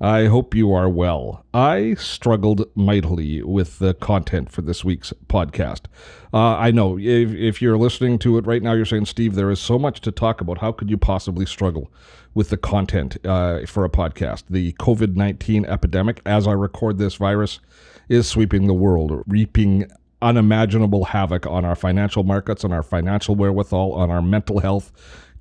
I hope you are well. I struggled mightily with the content for this week's podcast. Uh, I know if, if you're listening to it right now, you're saying, Steve, there is so much to talk about. How could you possibly struggle with the content uh, for a podcast? The COVID 19 epidemic, as I record this virus, is sweeping the world, reaping unimaginable havoc on our financial markets, on our financial wherewithal, on our mental health.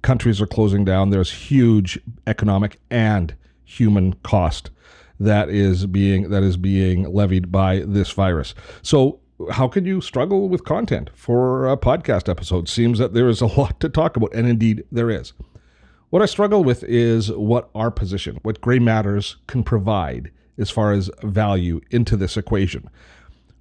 Countries are closing down. There's huge economic and human cost that is being that is being levied by this virus. So how can you struggle with content for a podcast episode? Seems that there is a lot to talk about, and indeed there is. What I struggle with is what our position, what Grey Matters can provide as far as value into this equation.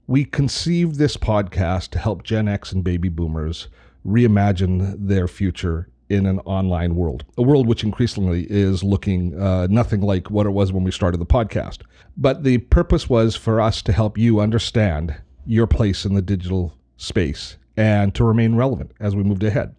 We conceived this podcast to help Gen X and baby boomers reimagine their future in an online world, a world which increasingly is looking uh, nothing like what it was when we started the podcast. But the purpose was for us to help you understand your place in the digital space and to remain relevant as we moved ahead.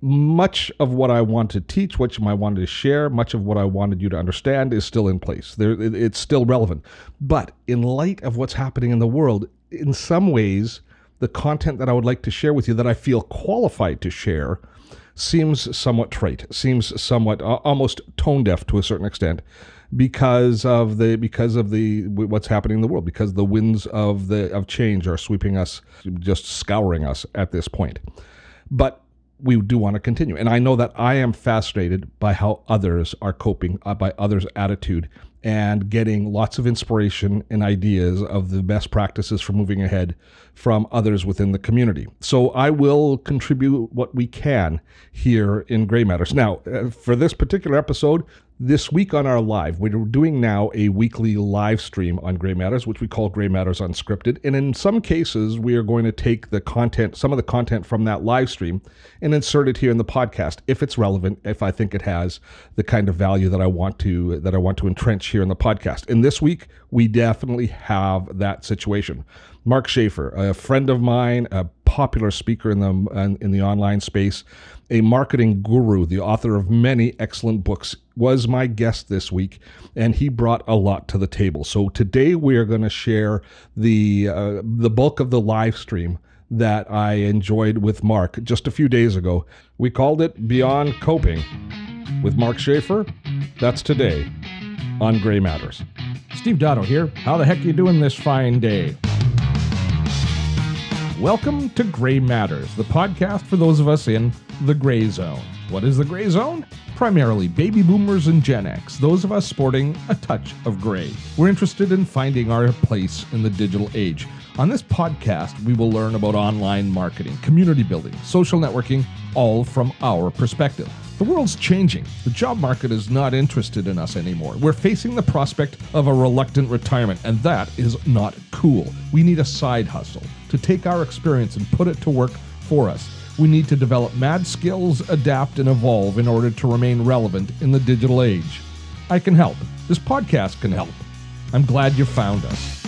Much of what I want to teach, what I wanted to share, much of what I wanted you to understand is still in place. There, it's still relevant. But in light of what's happening in the world, in some ways, the content that I would like to share with you that I feel qualified to share seems somewhat trite, seems somewhat uh, almost tone deaf to a certain extent because of the because of the what's happening in the world because the winds of the of change are sweeping us just scouring us at this point. But we do want to continue. And i know that i am fascinated by how others are coping uh, by others attitude and getting lots of inspiration and ideas of the best practices for moving ahead from others within the community. So I will contribute what we can here in Grey Matters. Now, uh, for this particular episode, this week on our live, we're doing now a weekly live stream on Grey Matters, which we call Grey Matters Unscripted. And in some cases, we are going to take the content, some of the content from that live stream, and insert it here in the podcast if it's relevant, if I think it has the kind of value that I want to that I want to entrench here in the podcast. And this week, we definitely have that situation. Mark Schaefer, a friend of mine, a popular speaker in the in the online space, a marketing guru, the author of many excellent books, was my guest this week, and he brought a lot to the table. So today we are going to share the uh, the bulk of the live stream that I enjoyed with Mark just a few days ago. We called it Beyond Coping with Mark Schaefer. That's today on Grey Matters. Steve Dotto here. How the heck are you doing this fine day? Welcome to Grey Matters, the podcast for those of us in the gray zone. What is the gray zone? Primarily baby boomers and Gen X, those of us sporting a touch of gray. We're interested in finding our place in the digital age. On this podcast, we will learn about online marketing, community building, social networking, all from our perspective. The world's changing. The job market is not interested in us anymore. We're facing the prospect of a reluctant retirement, and that is not cool. We need a side hustle to take our experience and put it to work for us. We need to develop mad skills, adapt, and evolve in order to remain relevant in the digital age. I can help. This podcast can help. I'm glad you found us.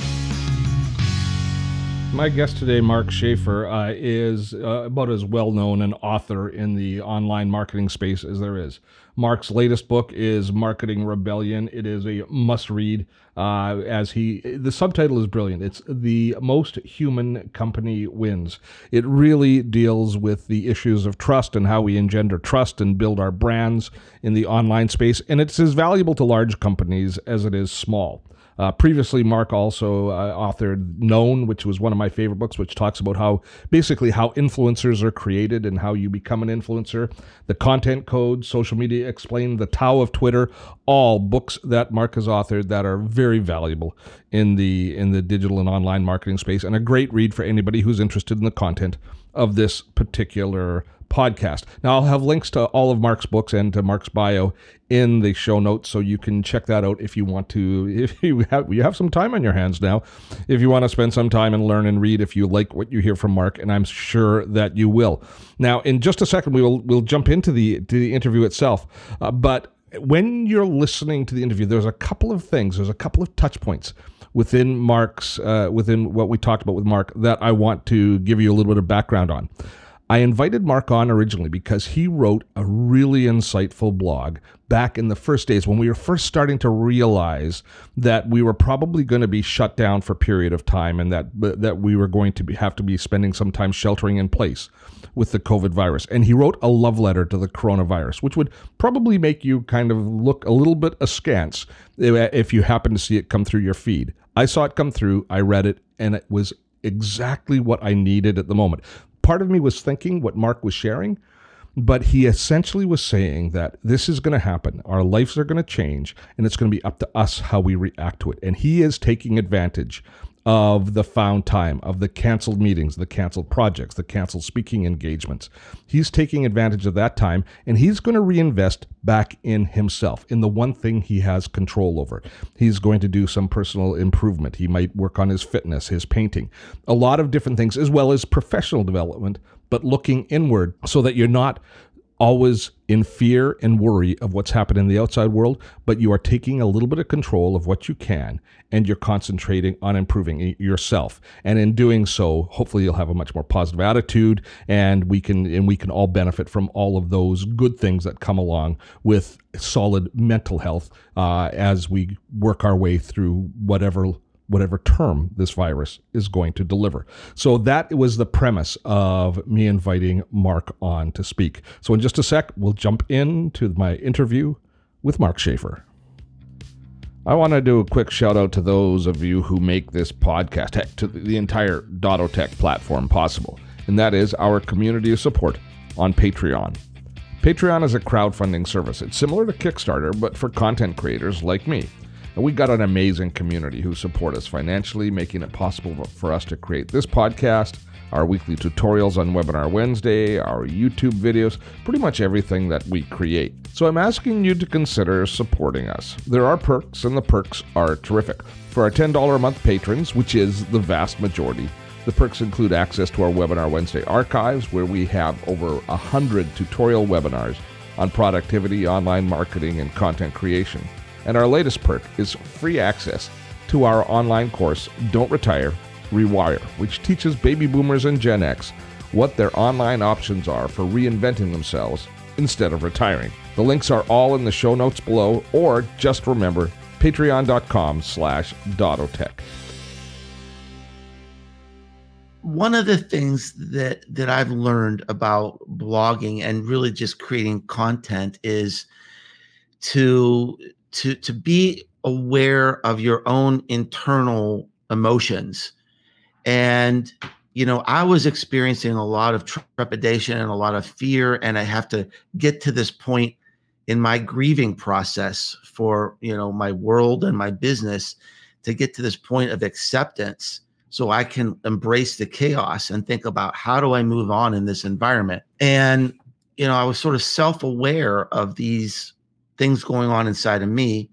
My guest today, Mark Schaefer, uh, is uh, about as well known an author in the online marketing space as there is. Mark's latest book is Marketing Rebellion. It is a must read, uh, as he, the subtitle is brilliant. It's The Most Human Company Wins. It really deals with the issues of trust and how we engender trust and build our brands in the online space. And it's as valuable to large companies as it is small. Uh, previously, Mark also uh, authored Known, which was one of my favorite books, which talks about how basically how influencers are created and how you become an influencer. The Content Code, Social Media Explained, The Tao of Twitter, all books that Mark has authored that are very valuable in the in the digital and online marketing space, and a great read for anybody who's interested in the content of this particular podcast. Now, I'll have links to all of Mark's books and to Mark's bio in the show notes, so you can check that out if you want to. If you have you have some time on your hands now, if you want to spend some time and learn and read, if you like what you hear from Mark, and I'm sure that you will. Now, in just a second, we will we'll jump into the to the interview itself, uh, but when you're listening to the interview, there's a couple of things. There's a couple of touch points within Mark's uh, within what we talked about with Mark that I want to give you a little bit of background on. I invited Mark on originally because he wrote a really insightful blog back in the first days when we were first starting to realize that we were probably going to be shut down for a period of time and that that we were going to be, have to be spending some time sheltering in place with the COVID virus. And he wrote a love letter to the coronavirus, which would probably make you kind of look a little bit askance if you happen to see it come through your feed. I saw it come through, I read it, and it was exactly what I needed at the moment part of me was thinking what Mark was sharing, but he essentially was saying that this is going to happen. Our lives are going to change, and it's going to be up to us how we react to it. And he is taking advantage of the found time, of the canceled meetings, the canceled projects, the canceled speaking engagements. He's taking advantage of that time and he's going to reinvest back in himself, in the one thing he has control over. He's going to do some personal improvement. He might work on his fitness, his painting, a lot of different things, as well as professional development, but looking inward so that you're not always in fear and worry of what's happening in the outside world, but you are taking a little bit of control of what you can and you're concentrating on improving yourself. And in doing so, hopefully you'll have a much more positive attitude and we can and we can all benefit from all of those good things that come along with solid mental health uh, as we work our way through whatever whatever term this virus is going to deliver. So that was the premise of me inviting Mark on to speak. So in just a sec, we'll jump into my interview with Mark Schaefer. I want to do a quick shout out to those of you who make this podcast, heck, to the entire Dottotech platform possible, and that is our community of support on Patreon. Patreon is a crowdfunding service. It's similar to Kickstarter, but for content creators like me. And we got an amazing community who support us financially, making it possible for us to create this podcast, our weekly tutorials on Webinar Wednesday, our YouTube videos, pretty much everything that we create. So I'm asking you to consider supporting us. There are perks, and the perks are terrific. For our $10 a month patrons, which is the vast majority, the perks include access to our Webinar Wednesday archives, where we have over 100 tutorial webinars on productivity, online marketing, and content creation. And our latest perk is free access to our online course, Don't Retire, Rewire, which teaches baby boomers and Gen X what their online options are for reinventing themselves instead of retiring. The links are all in the show notes below, or just remember patreon.com slash dottotech. One of the things that that I've learned about blogging and really just creating content is to to to be aware of your own internal emotions. And you know i was experiencing a lot of trepidation and a lot of fear and i have to get to this point in my grieving process for you know my world and my business to get to this point of acceptance so i can embrace the chaos and think about how do i move on in this environment. And you know i was sort of self-aware of these things going on inside of me.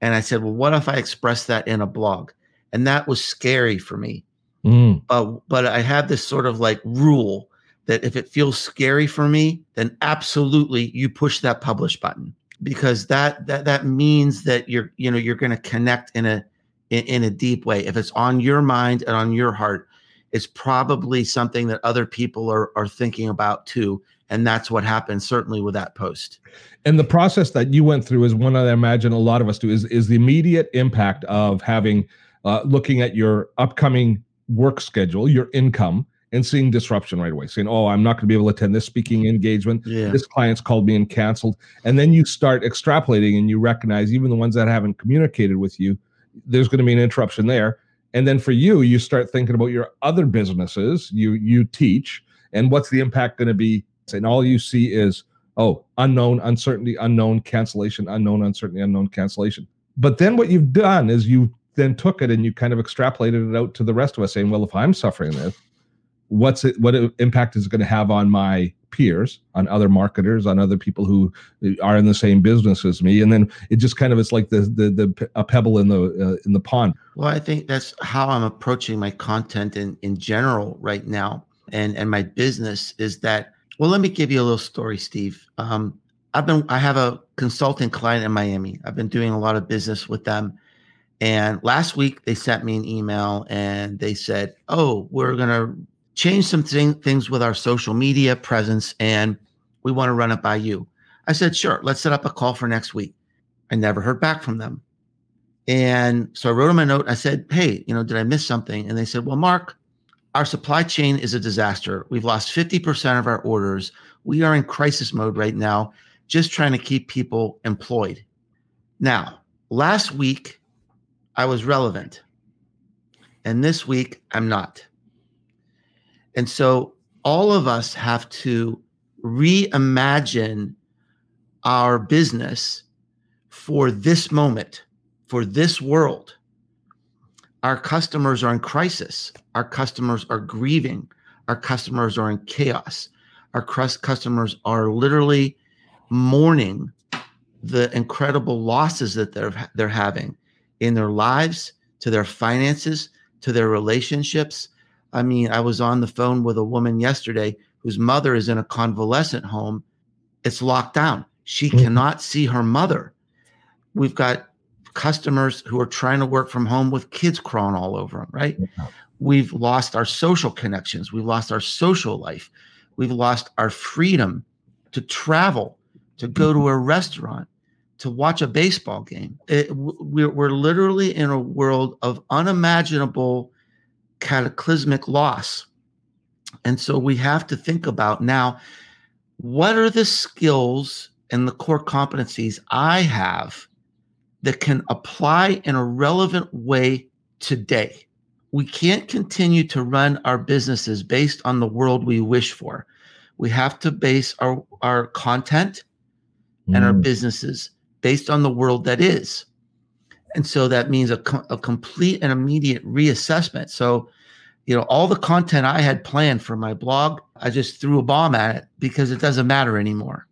And I said, well, what if I express that in a blog? And that was scary for me. Mm. Uh, but I had this sort of like rule that if it feels scary for me, then absolutely you push that publish button because that that that means that you're you know you're going to connect in a in, in a deep way. If it's on your mind and on your heart, it's probably something that other people are are thinking about too and that's what happened certainly with that post. And the process that you went through is one that i imagine a lot of us do is is the immediate impact of having uh, looking at your upcoming work schedule your income and seeing disruption right away saying oh i'm not going to be able to attend this speaking engagement. Yeah. this client's called me and canceled. And then you start extrapolating and you recognize even the ones that haven't communicated with you there's going to be an interruption there and then for you you start thinking about your other businesses you you teach and what's the impact going to be? And all you see is oh unknown uncertainty unknown cancellation unknown uncertainty unknown cancellation. But then what you've done is you then took it and you kind of extrapolated it out to the rest of us saying well if i'm suffering this what's it what impact is it going to have on my peers on other marketers on other people who are in the same business as me and then it just kind of it's like the the, the a pebble in the uh, in the pond well i think that's how i'm approaching my content in in general right now and and my business is that well, let me give you a little story, Steve. Um, I've been I have a consulting client in Miami. I've been doing a lot of business with them. And last week they sent me an email and they said, "Oh, we're going to change some thing, things with our social media presence and we want to run it by you. I said, sure, let's set up a call for next week. I never heard back from them. And so I wrote them a note. I said, hey, you know, did I miss something? And they said, well, Mark, our supply chain is a disaster. We've lost 50% of our orders. We are in crisis mode right now, just trying to keep people employed. Now, last week, I was relevant. And this week, I'm not. And so all of us have to reimagine our business for this moment, for this world. Our customers are in crisis. Our customers are grieving. Our customers are in chaos. Our customers are literally mourning the incredible losses that they're they're having in their lives, to their finances, to their relationships. I mean, I was on the phone with a woman yesterday whose mother is in a convalescent home. It's locked down. She mm-hmm. cannot see her mother. We've got customers who are trying to work from home with kids crawling all over them, right? We've lost our social connections. We've lost our social life. We've lost our freedom to travel, to go to a restaurant, to watch a baseball game. It, we're, we're literally in a world of unimaginable cataclysmic loss. And so we have to think about now what are the skills and the core competencies I have that can apply in a relevant way today. We can't continue to run our businesses based on the world we wish for. We have to base our, our content mm. and our mm. businesses based on the world that is. And so that means a, a complete and immediate reassessment. So, you know, all the content I had planned for my blog, I just threw a bomb at it because it doesn't matter anymore.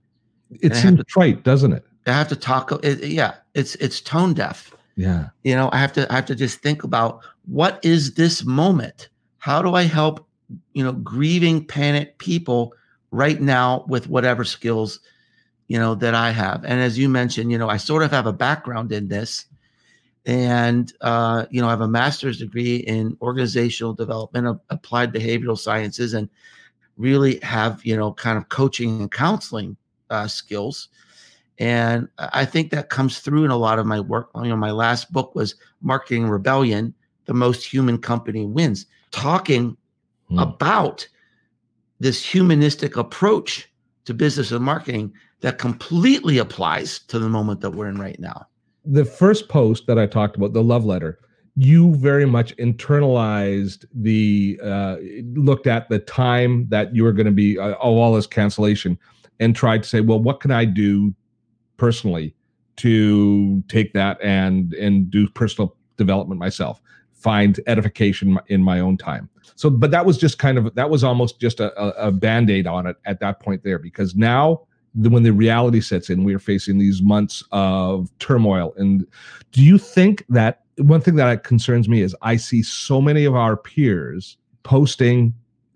It and seems to, trite, doesn't it? I have to talk. It, yeah, it's it's tone deaf. Yeah. You know, I have to I have to just think about what is this moment? How do I help, you know, grieving, panic people right now with whatever skills, you know, that I have. And as you mentioned, you know, I sort of have a background in this. And uh, you know, I have a master's degree in organizational development, applied behavioral sciences, and really have, you know, kind of coaching and counseling uh, skills. And I think that comes through in a lot of my work. You know, my last book was Marketing Rebellion, The Most Human Company Wins, talking hmm. about this humanistic approach to business and marketing that completely applies to the moment that we're in right now. The first post that I talked about, the love letter, you very much internalized the uh, looked at the time that you were going to be uh, oh, all this cancellation and tried to say well what can i do personally to take that and and do personal development myself find edification in my own time? So but that was just kind of that was almost just a, a, a band-aid on it at that point there because now the, when the reality sets in we are facing these months of turmoil and do you think that one thing that concerns me is i see so many of our peers posting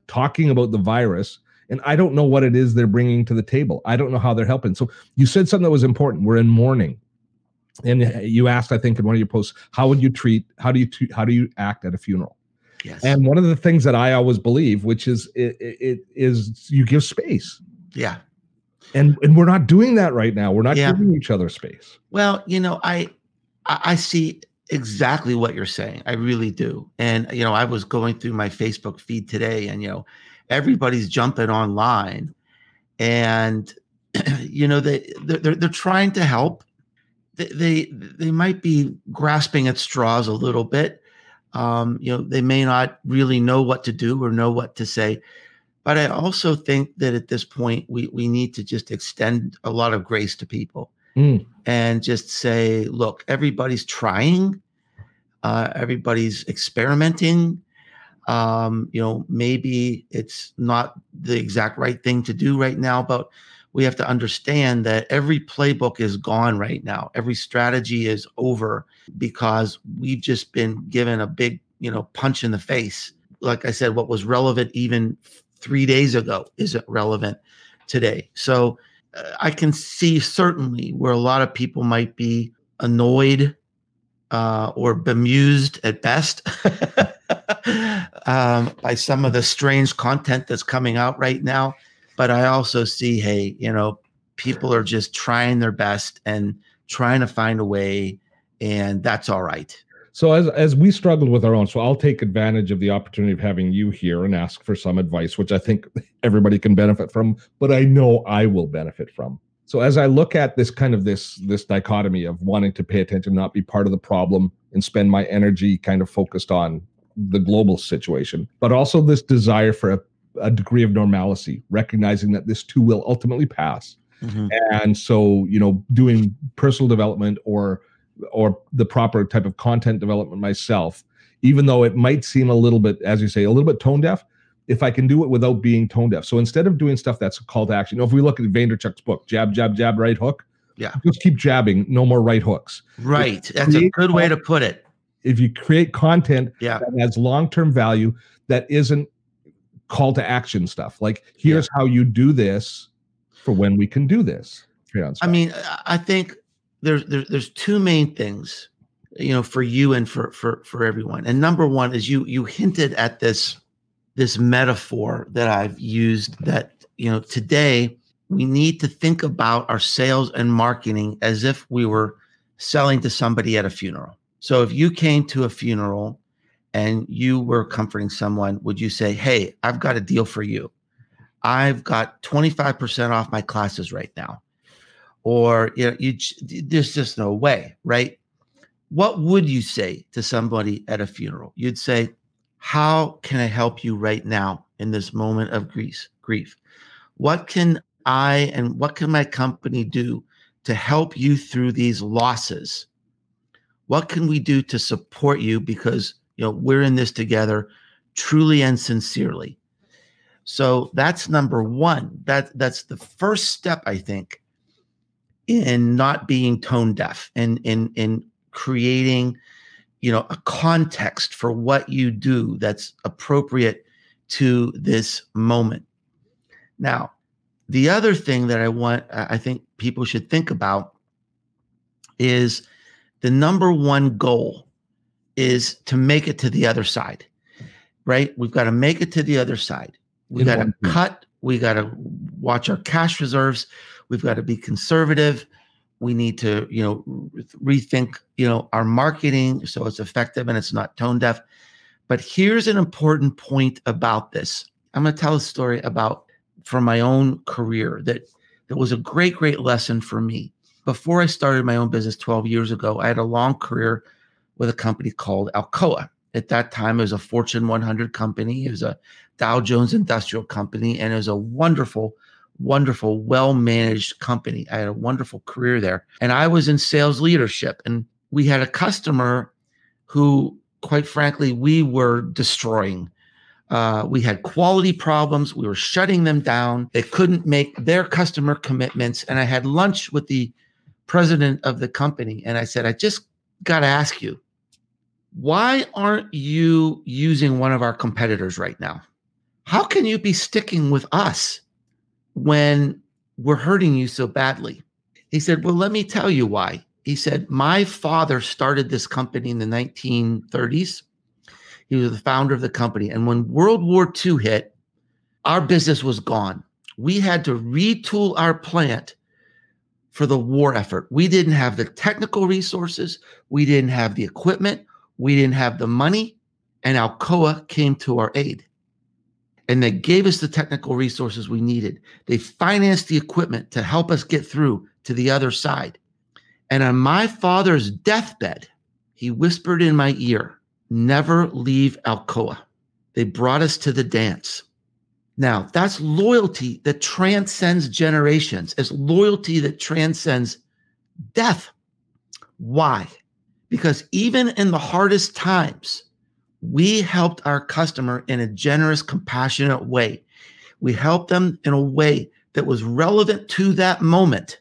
talking about the virus and I don't know what it is they're bringing to the table. I don't know how they're helping. So you said something that was important. We're in mourning, and you asked, I think, in one of your posts, how would you treat? How do you how do you act at a funeral? Yes. And one of the things that I always believe, which is it, it is you give space. Yeah. And and we're not doing that right now. We're not yeah. giving each other space. Well, you know, I I see exactly what you're saying. I really do. And you know, I was going through my Facebook feed today, and you know, everybody's jumping online and you know they they're, they're trying to help they, they they might be grasping at straws a little bit um, you know they may not really know what to do or know what to say but i also think that at this point we we need to just extend a lot of grace to people mm. and just say look everybody's trying uh, everybody's experimenting um, you know, maybe it's not the exact right thing to do right now, but we have to understand that every playbook is gone right now. Every strategy is over because we've just been given a big, you know, punch in the face. Like I said, what was relevant even three days ago isn't relevant today. So uh, I can see certainly where a lot of people might be annoyed uh, or bemused at best um, by some of the strange content that's coming out right now. But I also see, hey, you know, people are just trying their best and trying to find a way, and that's all right. So as as we struggled with our own, so I'll take advantage of the opportunity of having you here and ask for some advice, which I think everybody can benefit from, but I know I will benefit from. So as I look at this kind of this this dichotomy of wanting to pay attention, not be part of the problem, and spend my energy kind of focused on the global situation, but also this desire for a, a degree of normalcy, recognizing that this too will ultimately pass. Mm-hmm. And so, you know, doing personal development or or the proper type of content development myself, even though it might seem a little bit, as you say, a little bit tone deaf, if I can do it without being tone deaf. So instead of doing stuff that's a call to action, you know, if we look at Vaynerchuk's book, jab, jab, jab, right hook, yeah, just keep jabbing, no more right hooks. Right, that's a good way to put it. If you create content yeah. that has long term value, that isn't call to action stuff. Like here's yeah. how you do this for when we can do this. I mean, I think there's there's there's two main things, you know, for you and for for for everyone. And number one is you you hinted at this this metaphor that I've used that you know today we need to think about our sales and marketing as if we were selling to somebody at a funeral. So if you came to a funeral and you were comforting someone, would you say, "Hey, I've got a deal for you. I've got 25% off my classes right now." Or you know, you there's just no way, right? What would you say to somebody at a funeral? You'd say, "How can I help you right now in this moment of grief? Grief. What can I and what can my company do to help you through these losses? What can we do to support you because you know we're in this together, truly and sincerely." So that's number one. That that's the first step, I think, in not being tone deaf and in in creating you know a context for what you do that's appropriate to this moment. Now the other thing that i want i think people should think about is the number one goal is to make it to the other side right? We've got to make it to the other side. We got to cut we got to watch our cash reserves We've got to be conservative. We need to, you know, rethink, you know, our marketing so it's effective and it's not tone deaf. But here's an important point about this. I'm going to tell a story about from my own career that that was a great, great lesson for me. Before I started my own business 12 years ago, I had a long career with a company called Alcoa. At that time, it was a Fortune 100 company. It was a Dow Jones Industrial company, and it was a wonderful wonderful, well managed company. I had a wonderful career there. And I was in sales leadership. And we had a customer who, quite frankly, we were destroying. Uh, we had quality problems. We were shutting them down. They couldn't make their customer commitments. And I had lunch with the president of the company. And I said, I just got to ask you, why aren't you using one of our competitors right now? How can you be sticking with us? When we're hurting you so badly? He said, Well, let me tell you why. He said, My father started this company in the 1930s. He was the founder of the company. And when World War II hit, our business was gone. We had to retool our plant for the war effort. We didn't have the technical resources, we didn't have the equipment, we didn't have the money, and Alcoa came to our aid and they gave us the technical resources we needed. They financed the equipment to help us get through to the other side. And on my father's deathbed, he whispered in my ear, Never leave Alcoa. They brought us to the dance. Now, that's loyalty that transcends generations, it's loyalty that transcends death. Why? Because even in the hardest times, we helped our customer in a generous, compassionate way. We helped them in a way that was relevant to that moment,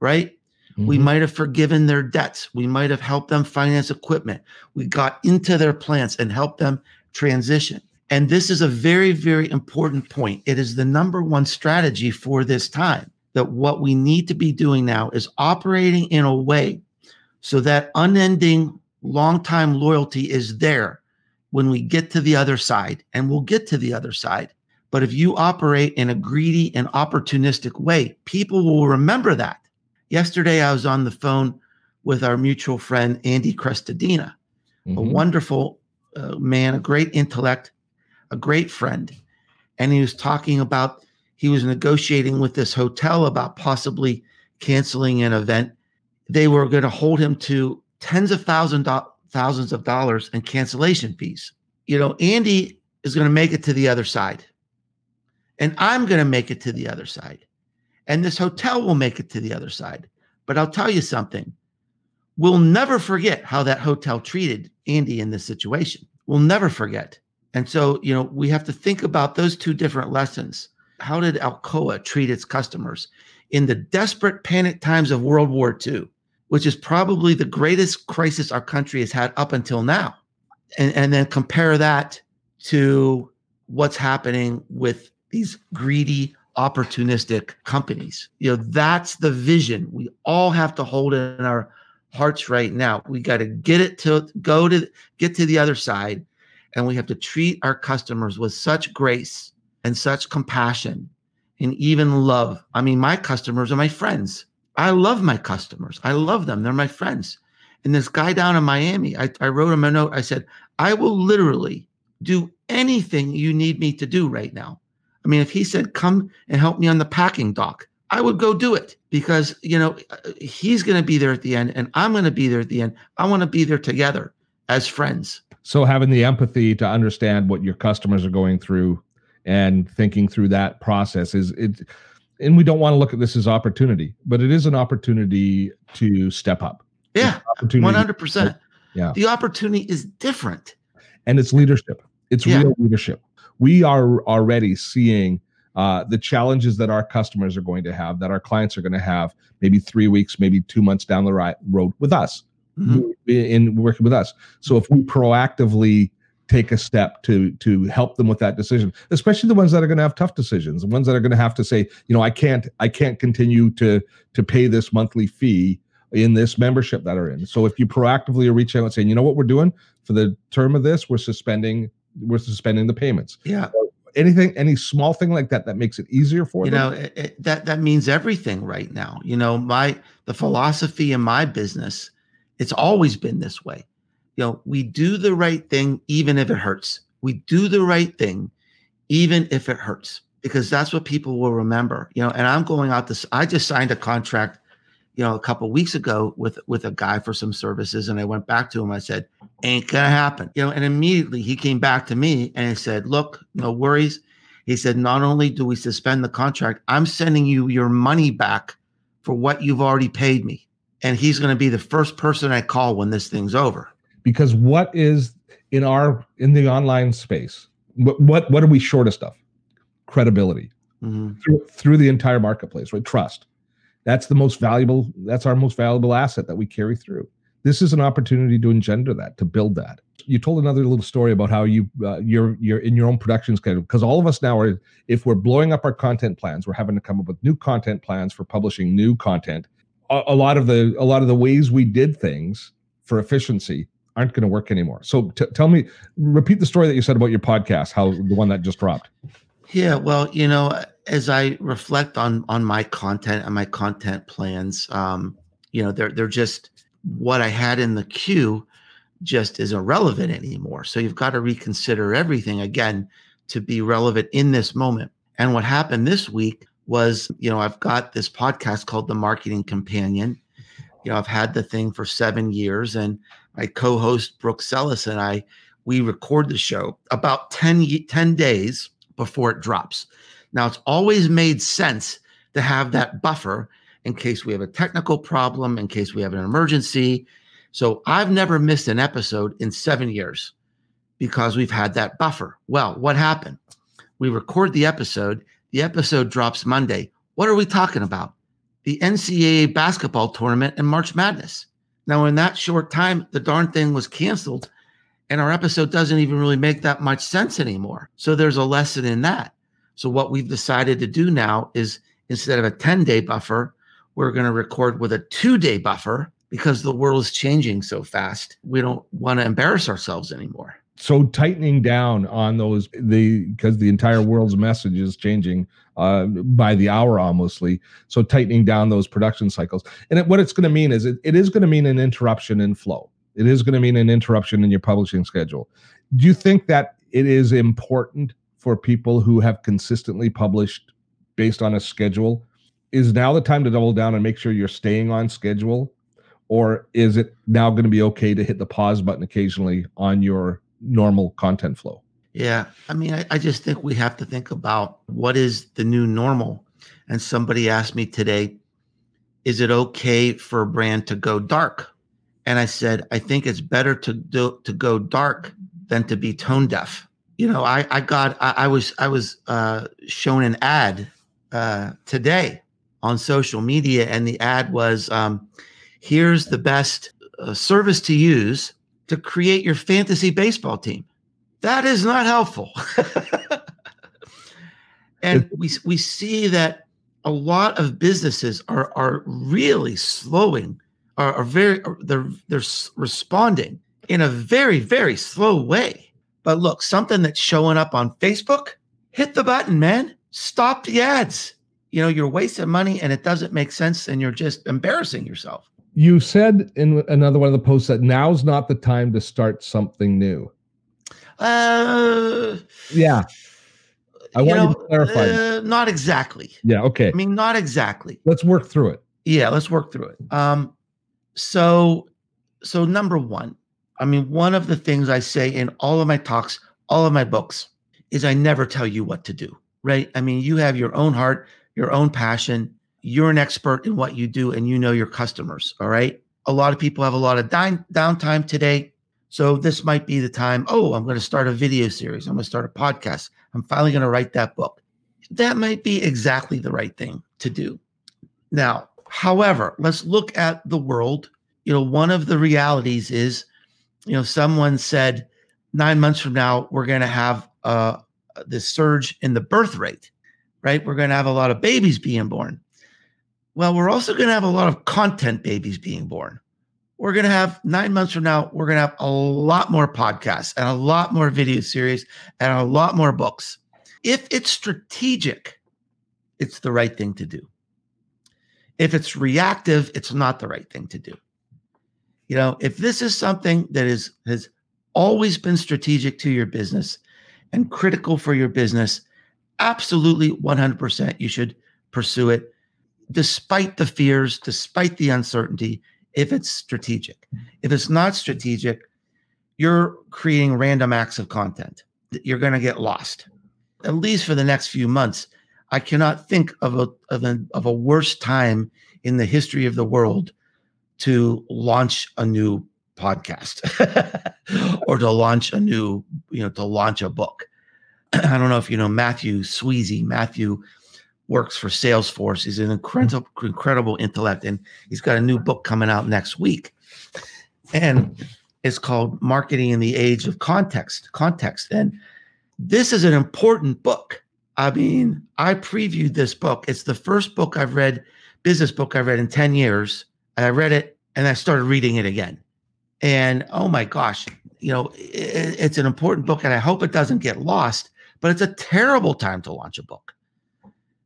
right? Mm-hmm. We might have forgiven their debts. We might have helped them finance equipment. We got into their plants and helped them transition. And this is a very, very important point. It is the number one strategy for this time that what we need to be doing now is operating in a way so that unending long time loyalty is there when we get to the other side, and we'll get to the other side. But if you operate in a greedy and opportunistic way, people will remember that. Yesterday, I was on the phone with our mutual friend, Andy Crestodina, mm-hmm. a wonderful uh, man, a great intellect, a great friend. And he was talking about, he was negotiating with this hotel about possibly canceling an event. They were going to hold him to tens of thousand do- thousands of dollars in cancellation fees. You know, Andy is going to make it to the other side. And I'm going to make it to the other side. And this hotel will make it to the other side. But I'll tell you something we'll never forget how that hotel treated Andy in this situation. We'll never forget. And so, you know, we have to think about those two different lessons. How did Alcoa treat its customers in the desperate panic times of World War II, which is probably the greatest crisis our country has had up until now? And, and then compare that to what's happening with these greedy, opportunistic companies. You know, that's the vision we all have to hold in our hearts right now. We got to get it to go to get to the other side and we have to treat our customers with such grace and such compassion and even love. I mean, my customers are my friends. I love my customers. I love them. They're my friends. And this guy down in Miami, I, I wrote him a note. I said, I will literally do anything you need me to do right now. I mean, if he said, come and help me on the packing dock, I would go do it because, you know, he's going to be there at the end and I'm going to be there at the end. I want to be there together as friends. So having the empathy to understand what your customers are going through and thinking through that process is it and we don't want to look at this as opportunity, but it is an opportunity to step up. Yeah. 100%. Yeah. The opportunity is different. And it's leadership. It's yeah. real leadership. We are already seeing uh, the challenges that our customers are going to have, that our clients are going to have, maybe three weeks, maybe two months down the right road with us, mm-hmm. in working with us. So if we proactively take a step to to help them with that decision, especially the ones that are going to have tough decisions, the ones that are going to have to say, you know, I can't I can't continue to to pay this monthly fee in this membership that are in. So if you proactively reaching out and saying, you know what we're doing for the term of this, we're suspending we're suspending the payments. Yeah anything any small thing like that that makes it easier for you them? know it, it, that that means everything right now you know my the philosophy in my business it's always been this way you know we do the right thing even if it hurts. We do the right thing even if it hurts because that's what people will remember you know and i'm going out this i just signed a contract you know a couple weeks ago with with a guy for some services and i went back to him. I said ain't gonna happen you know and immediately he came back to me and he said look no worries. He said not only do we suspend the contract i'm sending you your money back for what you've already paid me. And he's going to be the first person i call when this thing's over because what is in our in the online space what what, what are we shortest of? Stuff? credibility. Mm-hmm. through, through the entire marketplace right? Trust. That's the most valuable that's our most valuable asset that we carry through. This is an opportunity to engender that to build that. You told another little story about how you uh, you're you're in your own production schedule because all of us now are if we're blowing up our content plans we're having to come up with new content plans for publishing new content. A, a lot of the a lot of the ways we did things for efficiency aren't going to work anymore so t- tell me repeat the story that you said about your podcast how the one that just dropped yeah well you know as I reflect on on my content and my content plans, um, you know, they're they're just what I had in the queue just isn't relevant anymore. So you've got to reconsider everything again to be relevant in this moment. And what happened this week was, you know, I've got this podcast called The Marketing Companion. You know, I've had the thing for seven years, and my co-host Brooke Sellas and I, we record the show about 10, 10 days before it drops. Now, it's always made sense to have that buffer in case we have a technical problem, in case we have an emergency. So I've never missed an episode in seven years because we've had that buffer. Well, what happened? We record the episode, the episode drops Monday. What are we talking about? The NCAA basketball tournament and March Madness. Now, in that short time, the darn thing was canceled, and our episode doesn't even really make that much sense anymore. So there's a lesson in that. So what we've decided to do now is instead of a 10 day buffer, we're going to record with a two day buffer because the world is changing so fast. We don't want to embarrass ourselves anymore. so tightening down on those the because the entire world's message is changing uh, by the hour almostly so tightening down those production cycles. And it, what it's going to mean is it, it is going to mean an interruption in flow. It is going to mean an interruption in your publishing schedule. Do you think that it is important for people who have consistently published based on a schedule? Is now the time to double down and make sure you're staying on schedule? Or is it now going to be okay to hit the pause button occasionally on your normal content flow yeah i mean I, I, just think we have to think about what is the new normal. And somebody asked me today is it okay for a brand to go dark? And i said i think it's better to do to go dark than to be tone deaf. You know i i got i, I was i was uh shown an ad uh today on social media and the ad was um here's the best uh, service to use to create your fantasy baseball team. That is not helpful. and we, we see that a lot of businesses are, are really slowing, are, are very, they're, they're responding in a very, very slow way. But look, something that's showing up on Facebook, hit the button, man. Stop the ads. You know, you're wasting money and it doesn't make sense and you're just embarrassing yourself you said in another one of the posts that now's not the time to start something new. Uh, yeah. I want know, to clarify. Uh, not exactly. Yeah. Okay. I mean, not exactly. Let's work through it. Yeah, let's work through it. Um, so, so number one, I mean, one of the things I say in all of my talks, all of my books, is I never tell you what to do. Right? I mean, you have your own heart, your own passion you're an expert in what you do and you know your customers. All right. A lot of people have a lot of down, downtime today. So this might be the time. Oh, I'm going to start a video series. I'm going to start a podcast. I'm finally going to write that book. That might be exactly the right thing to do. Now, however, let's look at the world. You know, one of the realities is, you know, someone said nine months from now, we're going to have uh, this surge in the birth rate, right? We're going to have a lot of babies being born. Well, we're also going to have a lot of content babies being born. We're going to have nine months from now, we're going to have a lot more podcasts and a lot more video series and a lot more books. If it's strategic, it's the right thing to do. If it's reactive, it's not the right thing to do. You know, if this is something that is has always been strategic to your business and critical for your business, absolutely 100% you should pursue it despite the fears, despite the uncertainty, if it's strategic. Mm-hmm. If it's not strategic, you're creating random acts of content. You're going to get lost, at least for the next few months. I cannot think of a, of a of a worse time in the history of the world to launch a new podcast or to launch a new, you know, to launch a book. I don't know if you know Matthew Sweezey. Matthew works for Salesforce. He's an hmm. incredible, incredible intellect, and he's got a new book coming out next week, and it's called "Marketing in the Age of Context." Context, and this is an important book. I mean, I previewed this book. It's the first book I've read, business book I've read in ten years. And I read it and I started reading it again, and oh my gosh, you know, it, it's an important book, and I hope it doesn't get lost. But it's a terrible time to launch a book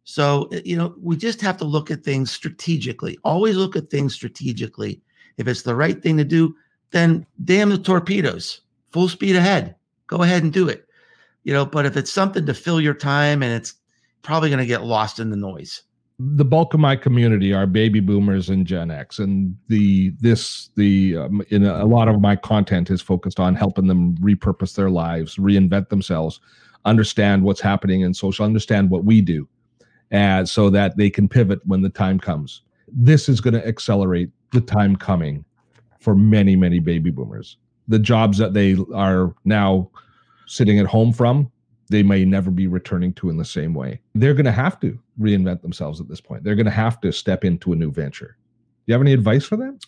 so, eh, you know, we just have to look at things strategically. Always look at things strategically. If it's the right thing to do, then damn the torpedoes, full speed ahead. Go ahead and do it. You know, but if it's something to fill your time and it's probably going to get lost in the noise. The bulk of my community are baby boomers and Gen X, and the this the um, in a, a lot of my content is focused on helping them repurpose their lives, reinvent themselves, understand what's happening in social, understand what we do and so that they can pivot when the time comes. This is going to accelerate the time coming for many, many baby boomers. The jobs that they are now sitting at home from, they may never be returning to in the same way. They're going to have to reinvent themselves at this point. They're going to have to step into a new venture. Do you have any advice for them?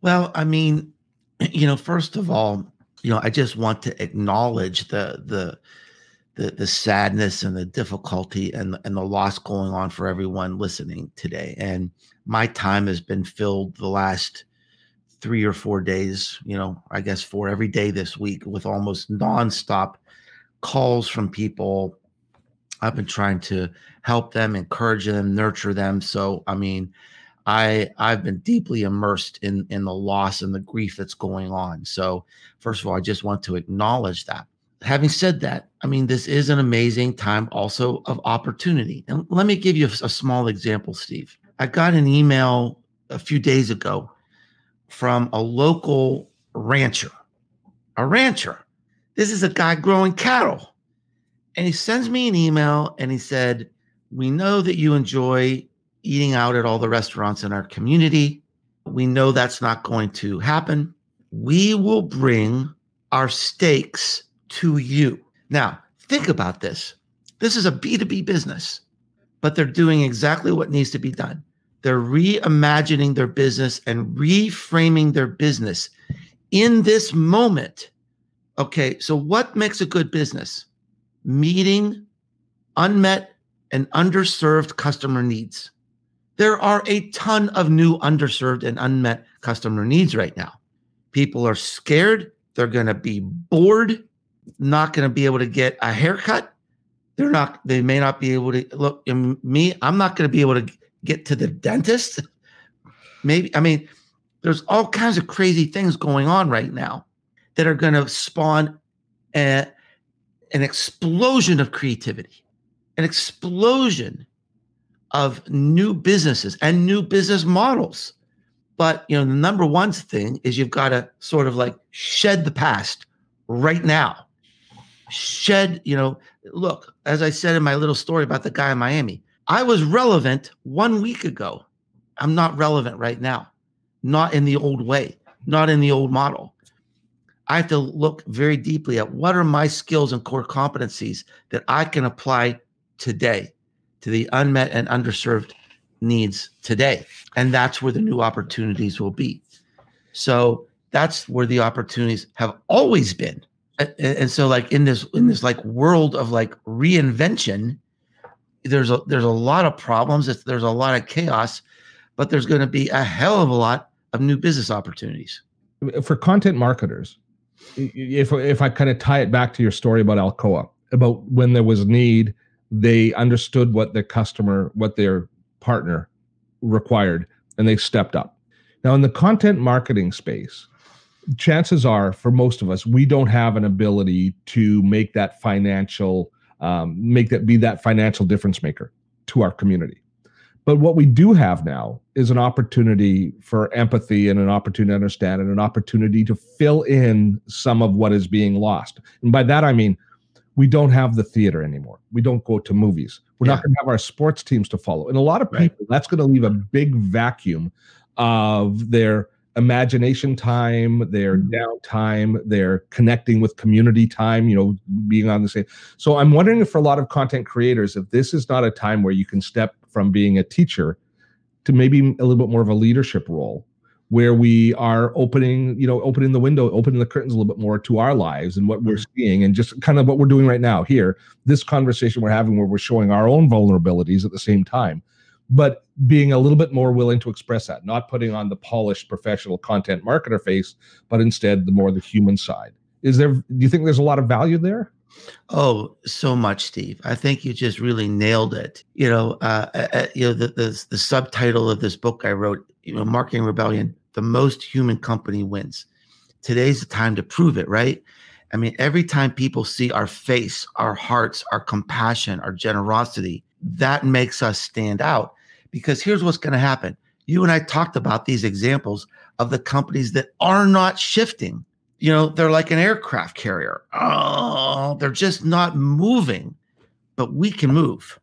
Well, I mean, you know, first of all, you know, I just want to acknowledge the the the the sadness and the difficulty and and the loss going on for everyone listening today. And my time has been filled the last three or four days, you know, I guess four every day this week with almost nonstop calls from people. I've been trying to help them, encourage them, nurture them. So, I mean, I I've been deeply immersed in in the loss and the grief that's going on. So, first of all, I just want to acknowledge that. Having said that, I mean, this is an amazing time also of opportunity. And let me give you a, a small example, Steve. I got an email a few days ago from a local rancher, a rancher. This is a guy growing cattle. And he sends me an email and he said, We know that you enjoy eating out at all the restaurants in our community. We know that's not going to happen. We will bring our steaks to you. Now, think about this. This is a B2B business, but they're doing exactly what needs to be done. They're reimagining their business and reframing their business in this moment. Okay, so what makes a good business? Meeting unmet and underserved customer needs. There are a ton of new underserved and unmet customer needs right now. People are scared. They're going to be bored, not going to be able to get a haircut. They're not, they may not be able to look. Me, I'm not going to be able to get to the dentist. Maybe, I mean, there's all kinds of crazy things going on right now that are going to spawn a, an explosion of creativity, an explosion of new businesses and new business models. But you know, the number one thing is you've got to sort of like shed the past right now. Shed, you know, look, as I said in my little story about the guy in Miami, I was relevant one week ago. I'm not relevant right now, not in the old way, not in the old model. I have to look very deeply at what are my skills and core competencies that I can apply today to the unmet and underserved needs today. And that's where the new opportunities will be. So that's where the opportunities have always been. And so like in this in this like world of like reinvention, there's a there's a lot of problems. There's a lot of chaos, but there's going to be a hell of a lot of new business opportunities for content marketers. If if I kind of tie it back to your story about Alcoa, about when there was need, they understood what the customer, what their partner required, and they stepped up. Now, in the content marketing space, chances are for most of us, we don't have an ability to make that financial um, make that be that financial difference maker to our community. But what we do have now is an opportunity for empathy and an opportunity to understand and an opportunity to fill in some of what is being lost. And by that, I mean, we don't have the theater anymore. We don't go to movies. We're yeah. not going to have our sports teams to follow. And a lot of people, right. that's going to leave a big vacuum of their imagination time, their mm-hmm. downtime, their connecting with community time, you know, being on the same. So I'm wondering if for a lot of content creators, if this is not a time where you can step from being a teacher to maybe a little bit more of a leadership role where we are opening, you know, opening the window, opening the curtains a little bit more to our lives and what we're mm-hmm. seeing and just kind of what we're doing right now here, this conversation we're having where we're showing our own vulnerabilities at the same time but being a little bit more willing to express that, not putting on the polished professional content marketer face, but instead the more the human side. Is there, do you think there's a lot of value there? Oh, so much, Steve. I think you just really nailed it. You know, uh, uh, uh, you know, the, the, the subtitle of this book I wrote, you know, Marketing Rebellion, the most human company wins. Today's the time to prove it, right? I mean, every time people see our face, our hearts, our compassion, our generosity, that makes us stand out because here's what's going to happen. You and I talked about these examples of the companies that are not shifting. You know, they're like an aircraft carrier. Oh, they're just not moving. But we can move.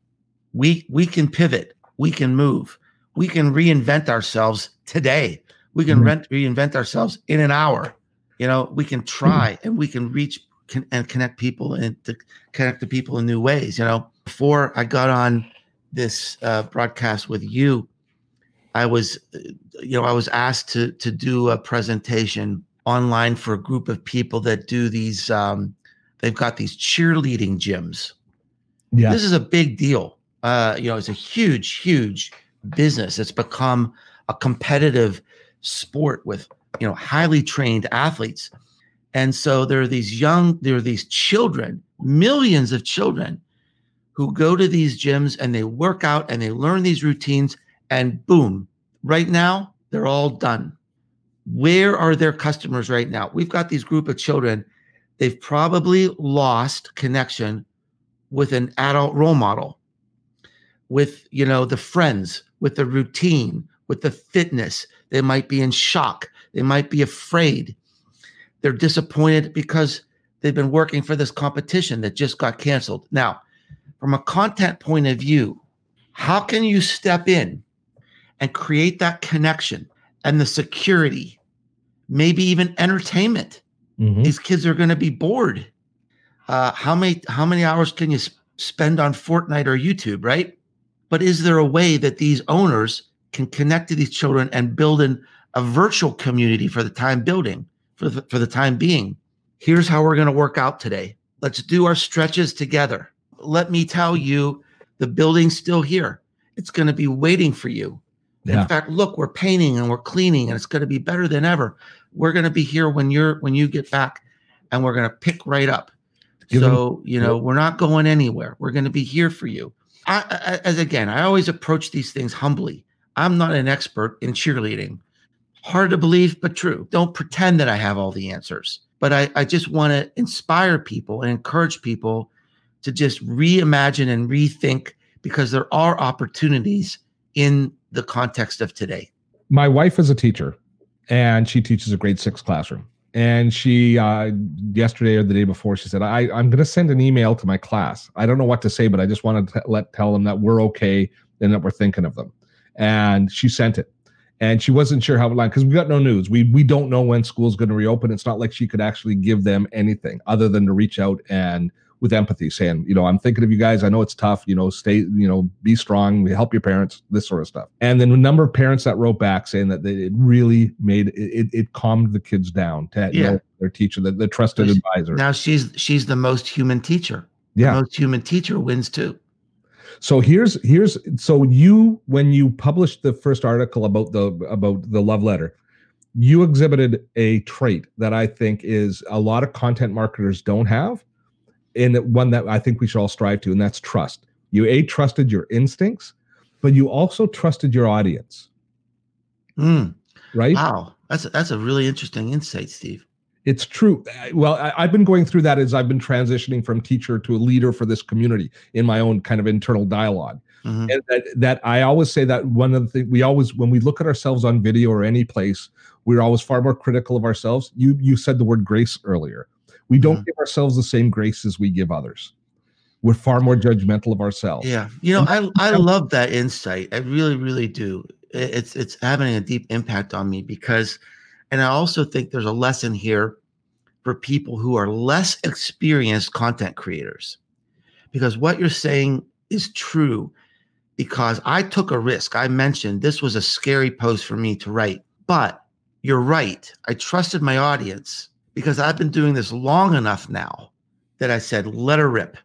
We we can pivot. We can move. We can reinvent ourselves today. We can mm-hmm. rent, reinvent ourselves in an hour. You know, we can try mm-hmm. and we can reach can, and connect people and to connect to people in new ways. You know, before I got on this uh, broadcast with you, I was, you know, I was asked to to do a presentation online for a group of people that do these. Um, they've got these cheerleading gyms. Yeah, this is a big deal. Uh, you know, it's a huge, huge business. It's become a competitive sport with you know highly trained athletes and so there are these young there are these children millions of children who go to these gyms and they work out and they learn these routines and boom right now they're all done. Where are their customers right now? We've got these group of children. They've probably lost connection with an adult role model with you know the friends with the routine with the fitness. They might be in shock. They might be afraid. They're disappointed because they've been working for this competition that just got canceled. Now from a content point of view how can you step in and create that connection and the security maybe even entertainment Mhm. these kids are going to be bored uh, how many how many hours can you sp- spend on Fortnite or YouTube, right? But is there a way that these owners can connect to these children and build in a virtual community for the time building for the, for the time being? Here's how we're going to work out today. Let's do our stretches together. Let me tell you, the building's still here. It's going to be waiting for you. Yeah. In fact, look, we're painting and we're cleaning, and it's going to be better than ever. We're going to be here when you're when you get back, and we're going to pick right up. Give them- so you know we're not going anywhere. We're going to be here for you. I, I, as again, I always approach these things humbly. I'm not an expert in cheerleading. Hard to believe, but true. Don't pretend that I have all the answers. But I, I just want to inspire people and encourage people to just reimagine and rethink because there are opportunities in the context of today. my wife is a teacher and she teaches a grade six classroom. And she uh, yesterday or the day before she said I, i'm going to send an email to my class. I don't know what to say but i just wanted to let tell them that we're okay and that we're thinking of them. And she sent it. And she wasn't sure how it landed because we got no news. We we don't know when school's going to reopen. It's not like she could actually give them anything other than to reach out and with empathy saying you know i'm thinking of you guys i know it's tough you know stay you know be strong help your parents this sort of stuff and then a number of parents that wrote back saying that they, it really made it, it calmed the kids down to Yeah. know their teacher the, the trusted advisor Now she's she's the most human teacher. yeah The most human teacher wins too. So here's here's so you when you published the first article about the about the love letter, you exhibited a trait that I think is a lot of content marketers don't have, and one that I think we should all strive to, and that's trust. You a trusted your instincts, but you also trusted your audience, Mm, right? wow, that's a, that's a really interesting insight, Steve. It's true. Well, I, I've been going through that as I've been transitioning from teacher to a leader for this community in my own kind of internal dialogue. Mhm. and that, that I always say that one of the things we always when we look at ourselves on video or any place, we're always far more critical of ourselves. You you said the word grace earlier. We don't Mhm. give ourselves the same grace as we give others. We're far more judgmental of ourselves. Yeah, you know, I I love that insight. I really, really do. It's it's having a deep impact on me because, and I also think there's a lesson here for people who are less experienced content creators, because what you're saying is true. Because I took a risk. I mentioned this was a scary post for me to write, but you're right. I trusted my audience because I've been doing this long enough now that I said, let her rip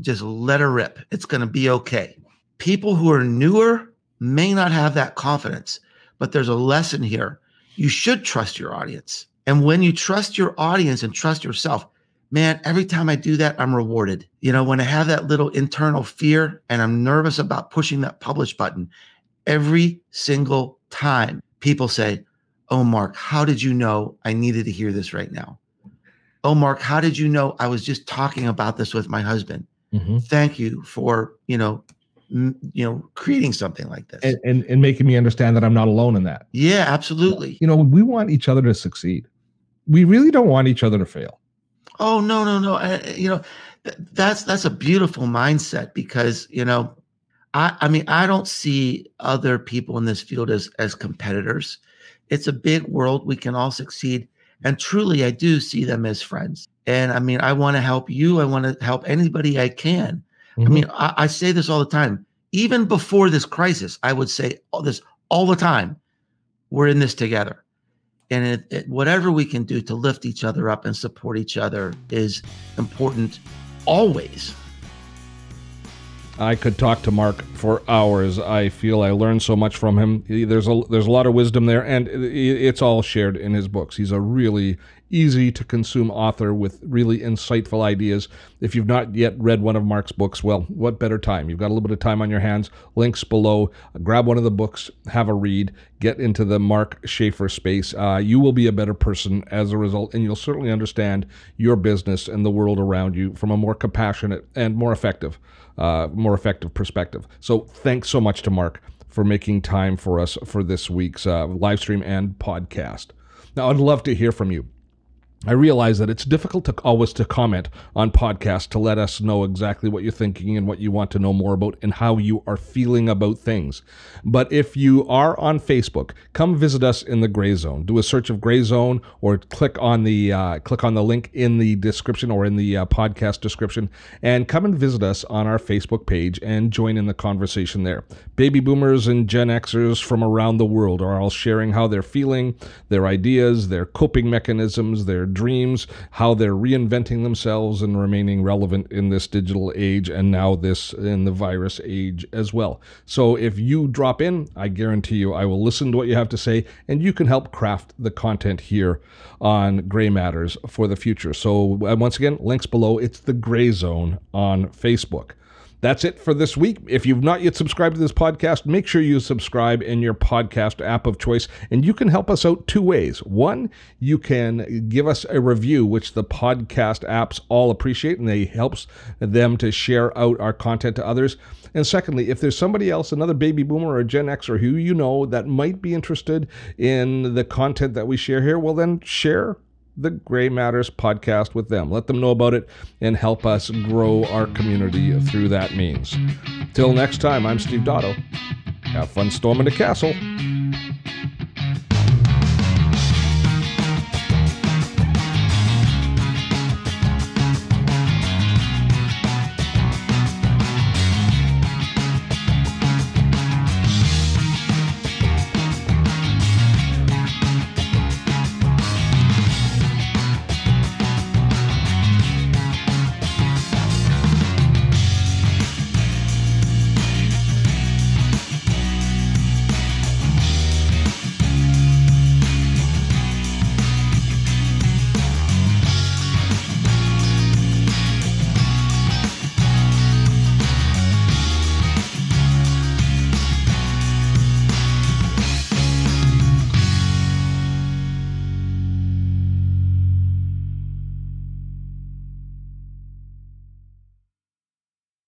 just let her rip. It's going to be okay. People who are newer may not have that confidence, but there's a lesson here. You should trust your audience. And when you trust your audience and trust yourself, man, every time I do that, I'm rewarded. You know, when I have that little internal fear and I'm nervous about pushing that publish button, every single time people say, Oh, Mark, how did you know I needed to hear this right now? Oh, Mark, how did you know I was just talking about this with my husband? Mhm. thank you for you know m- you know creating something like this And, and and making me understand that I'm not alone in that. yeah absolutely You know, we want each other to succeed. We really don't want each other to fail. oh no no no I, you know th- that's that's a beautiful mindset because you know i i mean i don't see other people in this field as as competitors it's a big world we can all succeed and truly i do see them as friends and i mean i want to help you i want to help anybody i can I Mhm. mean, I, I say this all the time. Even before this crisis, I would say all this all the time. We're in this together, and it, it, whatever we can do to lift each other up and support each other is important always. I could talk to Mark for hours. I feel I learned so much from him. There's a there's a lot of wisdom there, and it's all shared in his books. He's a really easy to consume author with really insightful ideas. If you've not yet read one of Mark's books, well, what better time? You've got a little bit of time on your hands. Links below. Grab one of the books, have a read, get into the Mark Schaefer space. Uh, you will be a better person as a result, and you'll certainly understand your business and the world around you from a more compassionate and more effective, uh, more effective perspective. So, thanks so much to Mark for making time for us for this week's uh, live stream and podcast. Now, I'd love to hear from you. I realize that it's difficult to always to comment on podcasts to let us know exactly what you're thinking and what you want to know more about and how you are feeling about things. But if you are on Facebook, come visit us in the Gray Zone. Do a search of Gray Zone or click on the uh, click on the link in the description or in the uh, podcast description and come and visit us on our Facebook page and join in the conversation there. Baby boomers and Gen Xers from around the world are all sharing how they're feeling, their ideas, their coping mechanisms, their dreams, how they're reinventing themselves and remaining relevant in this digital age and now this in the virus age as well. So if you drop in, I guarantee you I will listen to what you have to say and you can help craft the content here on Gray Matters for the future. So uh, once again, links below. It's the Gray Zone on Facebook. That's it for this week. If you've not yet subscribed to this podcast, make sure you subscribe in your podcast app of choice. And you can help us out two ways. One, you can give us a review, which the podcast apps all appreciate, and they helps them to share out our content to others. And secondly, if there's somebody else, another baby boomer or a Gen X or who you know that might be interested in the content that we share here, well, then share the Gray Matters podcast with them. Let them know about it and help us grow our community through that means. Till next time, I'm Steve Dotto. Have fun storming the castle.